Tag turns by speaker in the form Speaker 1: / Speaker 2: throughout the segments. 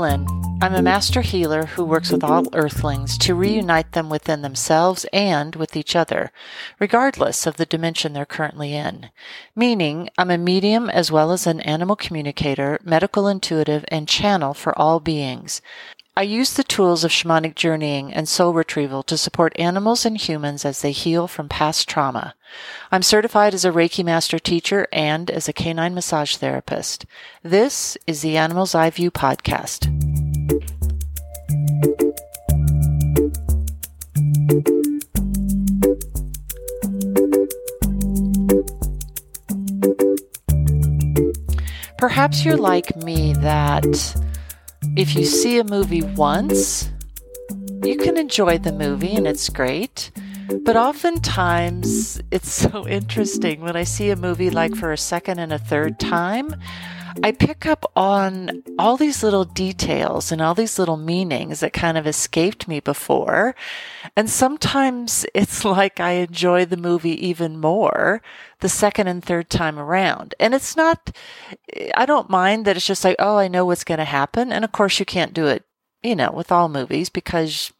Speaker 1: I'm Flynn. I'm a master healer who works with all earthlings to reunite them within themselves and with each other, regardless of the dimension they're currently in. Meaning, I'm a medium as well as an animal communicator, medical intuitive, and channel for all beings. I use the tools of shamanic journeying and soul retrieval to support animals and humans as they heal from past trauma. I'm certified as a Reiki master teacher and as a canine massage therapist. This is the Animal's Eye View podcast. Perhaps you're like me that if you see a movie once, you can enjoy the movie and it's great. But oftentimes, it's so interesting when I see a movie like for a second and a third time. I pick up on all these little details and all these little meanings that kind of escaped me before. And sometimes it's like I enjoy the movie even more the second and third time around. And it's not, I don't mind that it's just like, oh, I know what's going to happen. And of course, you can't do it, you know, with all movies because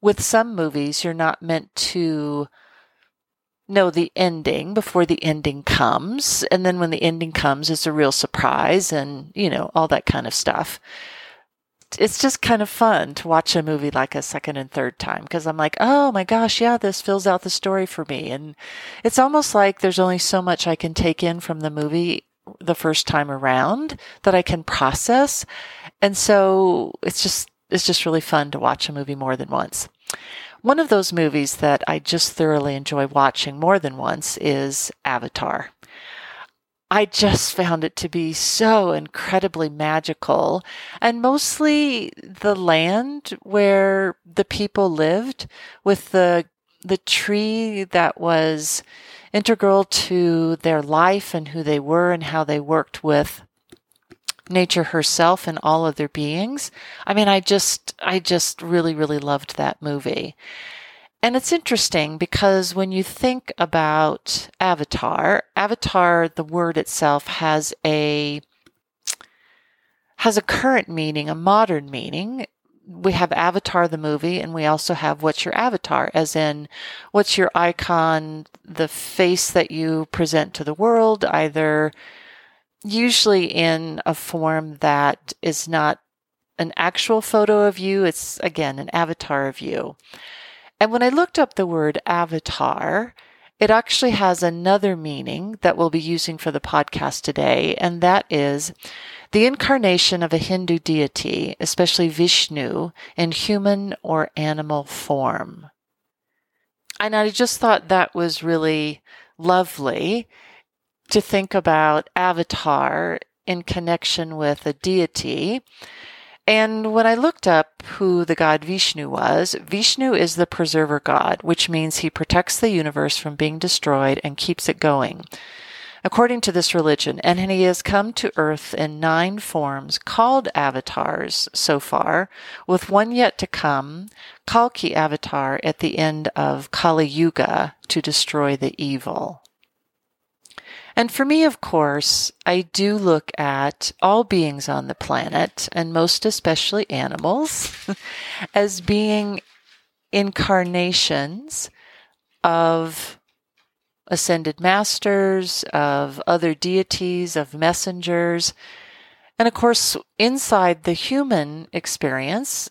Speaker 1: with some movies, you're not meant to know the ending before the ending comes. And then when the ending comes, it's a real surprise and, you know, all that kind of stuff. It's just kind of fun to watch a movie like a second and third time because I'm like, oh my gosh, yeah, this fills out the story for me. And it's almost like there's only so much I can take in from the movie the first time around that I can process. And so it's just, it's just really fun to watch a movie more than once. One of those movies that I just thoroughly enjoy watching more than once is Avatar. I just found it to be so incredibly magical and mostly the land where the people lived with the the tree that was integral to their life and who they were and how they worked with nature herself and all other beings. I mean, I just, I just really, really loved that movie. And it's interesting because when you think about Avatar, Avatar, the word itself has a, has a current meaning, a modern meaning. We have Avatar the movie, and we also have What's Your Avatar, as in what's your icon, the face that you present to the world, either usually in a form that is not an actual photo of you. It's again an avatar of you. And when I looked up the word avatar, it actually has another meaning that we'll be using for the podcast today, and that is the incarnation of a Hindu deity, especially Vishnu, in human or animal form. And I just thought that was really lovely to think about Avatar in connection with a deity. And when I looked up who the god Vishnu was, Vishnu is the preserver god, which means he protects the universe from being destroyed and keeps it going. According to this religion, and he has come to earth in nine forms called avatars so far, with one yet to come, Kalki avatar at the end of Kali Yuga to destroy the evil. And for me, of course, I do look at all beings on the planet, and most especially animals, as being incarnations of ascended masters, of other deities, of messengers. And of course, inside the human experience,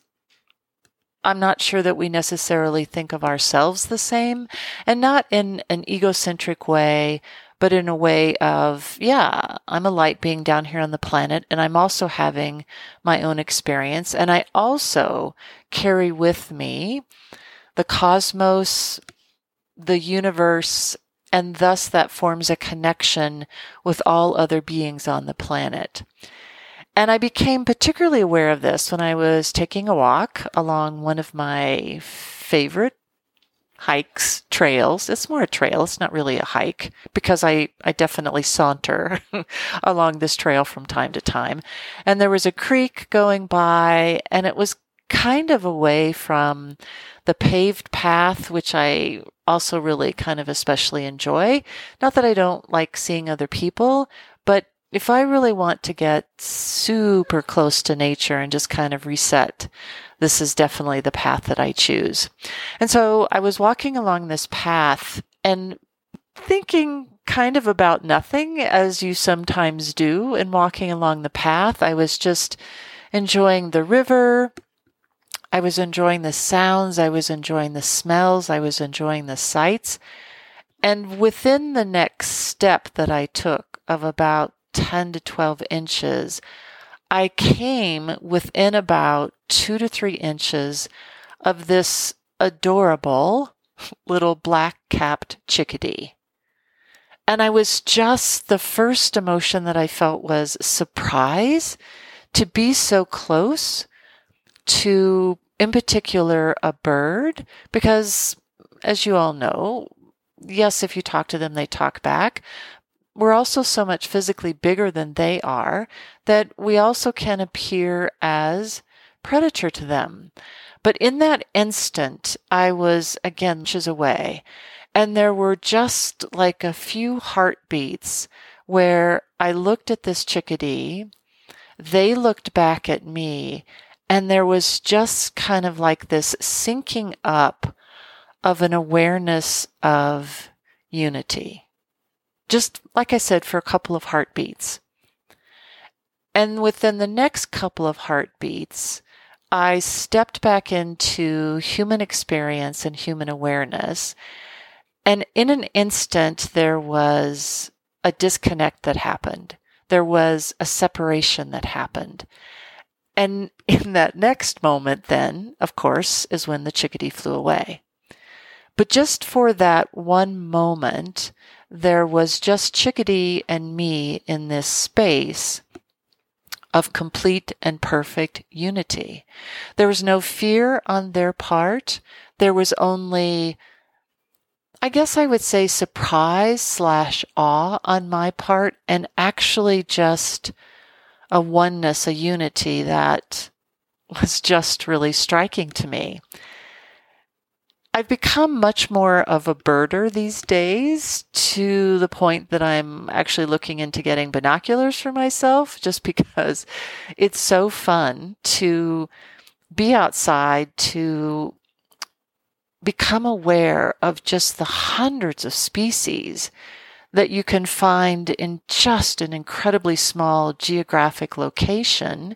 Speaker 1: I'm not sure that we necessarily think of ourselves the same, and not in an egocentric way, but in a way of, yeah, I'm a light being down here on the planet and I'm also having my own experience. And I also carry with me the cosmos, the universe, and thus that forms a connection with all other beings on the planet. And I became particularly aware of this when I was taking a walk along one of my favorite hikes, trails. It's more a trail. It's not really a hike because I, I definitely saunter along this trail from time to time. And there was a creek going by and it was kind of away from the paved path, which I also really kind of especially enjoy. Not that I don't like seeing other people, but if I really want to get super close to nature and just kind of reset, this is definitely the path that I choose. And so I was walking along this path and thinking kind of about nothing, as you sometimes do in walking along the path. I was just enjoying the river. I was enjoying the sounds. I was enjoying the smells. I was enjoying the sights. And within the next step that I took of about 10 to 12 inches, I came within about two to three inches of this adorable little black capped chickadee. And I was just, the first emotion that I felt was surprise to be so close to, in particular, a bird, because as you all know, yes, if you talk to them, they talk back. We're also so much physically bigger than they are that we also can appear as predator to them. But in that instant, I was again inches away, and there were just like a few heartbeats where I looked at this chickadee, they looked back at me, and there was just kind of like this syncing up of an awareness of unity. Just like I said, for a couple of heartbeats. And within the next couple of heartbeats, I stepped back into human experience and human awareness. And in an instant, there was a disconnect that happened. There was a separation that happened. And in that next moment, then, of course, is when the chickadee flew away. But just for that one moment, there was just Chickadee and me in this space of complete and perfect unity. There was no fear on their part. There was only, I guess I would say surprise slash awe on my part and actually just a oneness, a unity that was just really striking to me. I've become much more of a birder these days to the point that I'm actually looking into getting binoculars for myself just because it's so fun to be outside, to become aware of just the hundreds of species that you can find in just an incredibly small geographic location.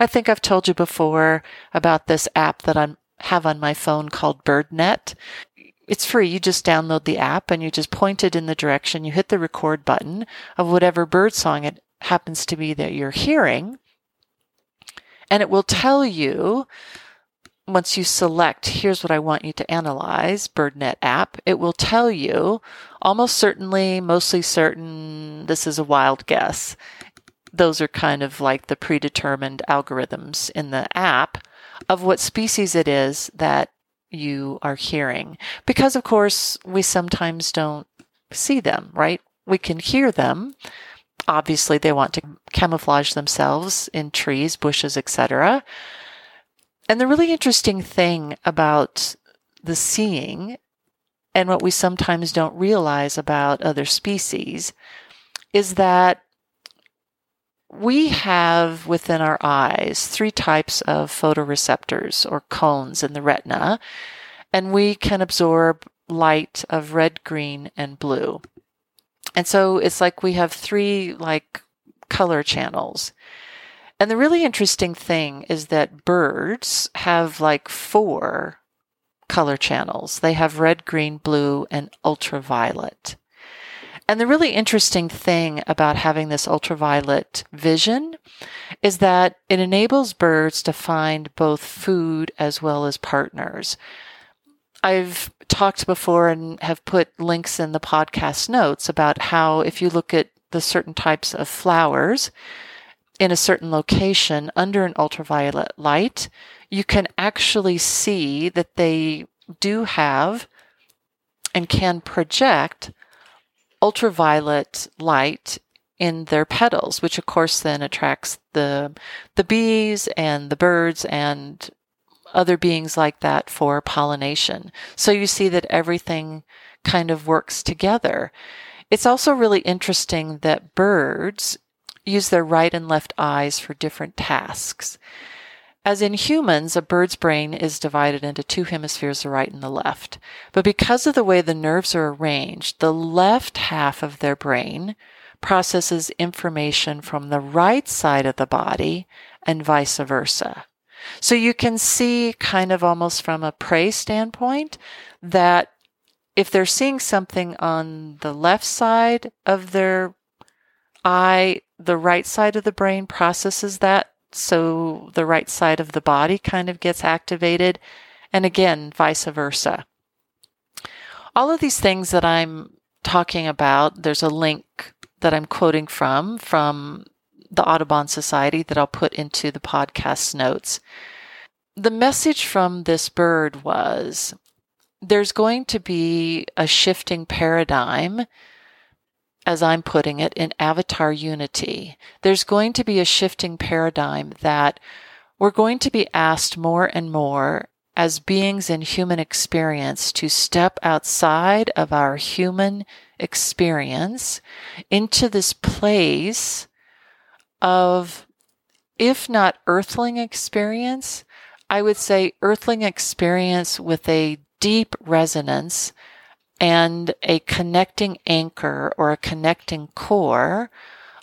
Speaker 1: I think I've told you before about this app that I'm have on my phone called BirdNet. It's free. You just download the app and you just point it in the direction. You hit the record button of whatever bird song it happens to be that you're hearing. And it will tell you once you select, here's what I want you to analyze, BirdNet app, it will tell you almost certainly, mostly certain, this is a wild guess. Those are kind of like the predetermined algorithms in the app of what species it is that you are hearing. Because, of course, we sometimes don't see them, right? We can hear them. Obviously, they want to camouflage themselves in trees, bushes, etc. And the really interesting thing about the seeing and what we sometimes don't realize about other species is that we have within our eyes three types of photoreceptors or cones in the retina, and we can absorb light of red, green, and blue. And so it's like we have three like color channels. And the really interesting thing is that birds have like four color channels. They have red, green, blue, and ultraviolet. And the really interesting thing about having this ultraviolet vision is that it enables birds to find both food as well as partners. I've talked before and have put links in the podcast notes about how if you look at the certain types of flowers in a certain location under an ultraviolet light, you can actually see that they do have and can project ultraviolet light in their petals, which of course then attracts the the bees and the birds and other beings like that for pollination. So you see that everything kind of works together. It's also really interesting that birds use their right and left eyes for different tasks. As in humans, a bird's brain is divided into two hemispheres, the right and the left. But because of the way the nerves are arranged, the left half of their brain processes information from the right side of the body and vice versa. So you can see kind of almost from a prey standpoint that if they're seeing something on the left side of their eye, the right side of the brain processes that so the right side of the body kind of gets activated, and again, vice versa. All of these things that I'm talking about, there's a link that I'm quoting from, from the Audubon Society that I'll put into the podcast notes. The message from this bird was there's going to be a shifting paradigm as I'm putting it, in avatar unity. There's going to be a shifting paradigm that we're going to be asked more and more as beings in human experience to step outside of our human experience into this place of, if not earthling experience, I would say earthling experience with a deep resonance and a connecting anchor or a connecting core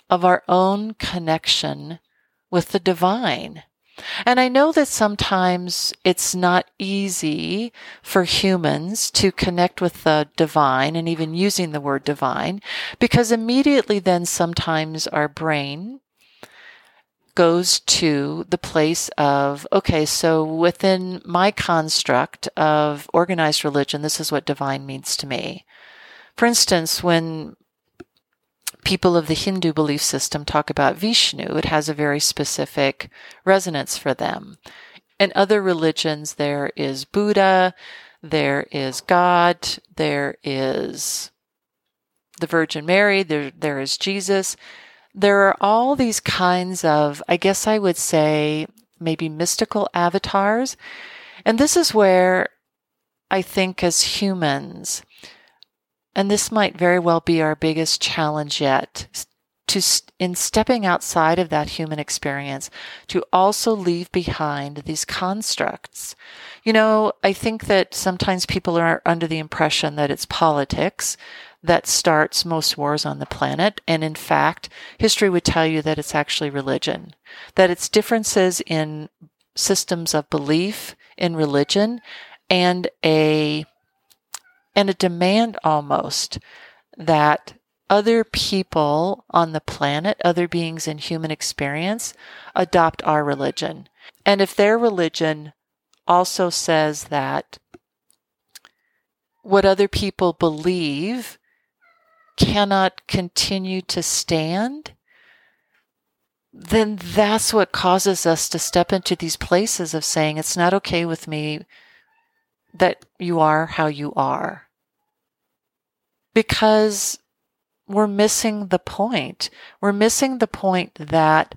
Speaker 1: of our own connection with the divine. And I know that sometimes it's not easy for humans to connect with the divine and even using the word divine because immediately then sometimes our brain goes to the place of, okay, so within my construct of organized religion, this is what divine means to me. For instance, when people of the Hindu belief system talk about Vishnu, it has a very specific resonance for them. In other religions, there is Buddha, there is God, there is the Virgin Mary, there, there is Jesus there are all these kinds of, I guess I would say, maybe mystical avatars. And this is where I think as humans, and this might very well be our biggest challenge yet, to in stepping outside of that human experience to also leave behind these constructs you know i think that sometimes people are under the impression that it's politics that starts most wars on the planet. And in fact, history would tell you that it's actually religion, that it's differences in systems of belief in religion and a, and a demand almost that other people on the planet, other beings in human experience, adopt our religion. And if their religion also says that what other people believe cannot continue to stand, then that's what causes us to step into these places of saying, it's not okay with me that you are how you are. Because we're missing the point. We're missing the point that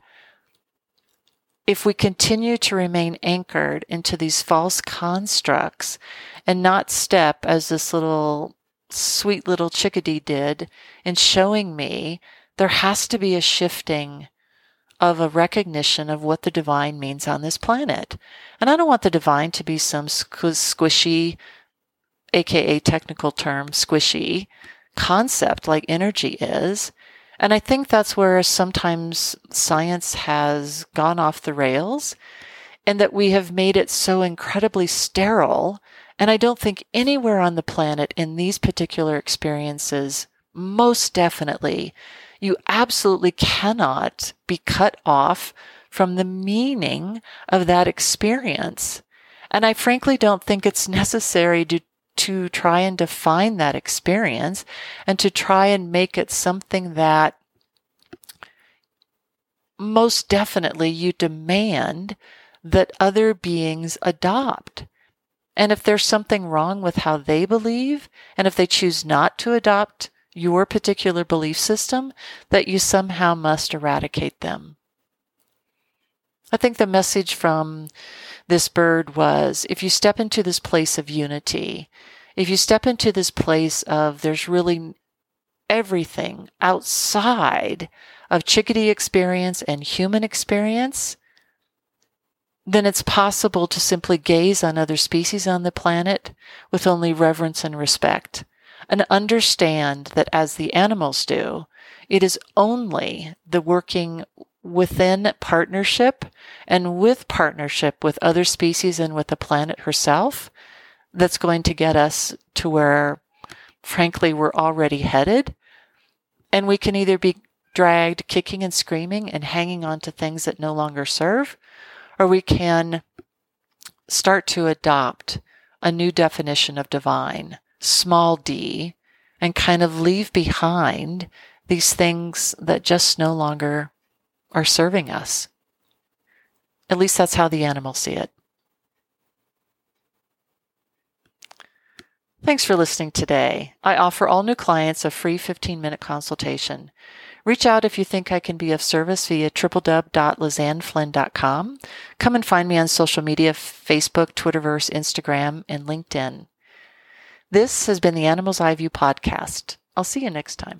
Speaker 1: if we continue to remain anchored into these false constructs and not step as this little sweet little chickadee did in showing me there has to be a shifting of a recognition of what the divine means on this planet. And I don't want the divine to be some squishy, aka technical term, squishy concept like energy is. And I think that's where sometimes science has gone off the rails and that we have made it so incredibly sterile and I don't think anywhere on the planet in these particular experiences, most definitely, you absolutely cannot be cut off from the meaning of that experience. And I frankly don't think it's necessary to, to try and define that experience and to try and make it something that most definitely you demand that other beings adopt. And if there's something wrong with how they believe, and if they choose not to adopt your particular belief system, that you somehow must eradicate them. I think the message from this bird was if you step into this place of unity, if you step into this place of there's really everything outside of chickadee experience and human experience, then it's possible to simply gaze on other species on the planet with only reverence and respect and understand that as the animals do, it is only the working within partnership and with partnership with other species and with the planet herself that's going to get us to where, frankly, we're already headed. And we can either be dragged kicking and screaming and hanging on to things that no longer serve, or we can start to adopt a new definition of divine, small d, and kind of leave behind these things that just no longer are serving us. At least that's how the animals see it. Thanks for listening today. I offer all new clients a free 15 minute consultation. Reach out if you think I can be of service via www.lizanneflynn.com. Come and find me on social media Facebook, Twitterverse, Instagram, and LinkedIn. This has been the Animal's Eye View podcast. I'll see you next time.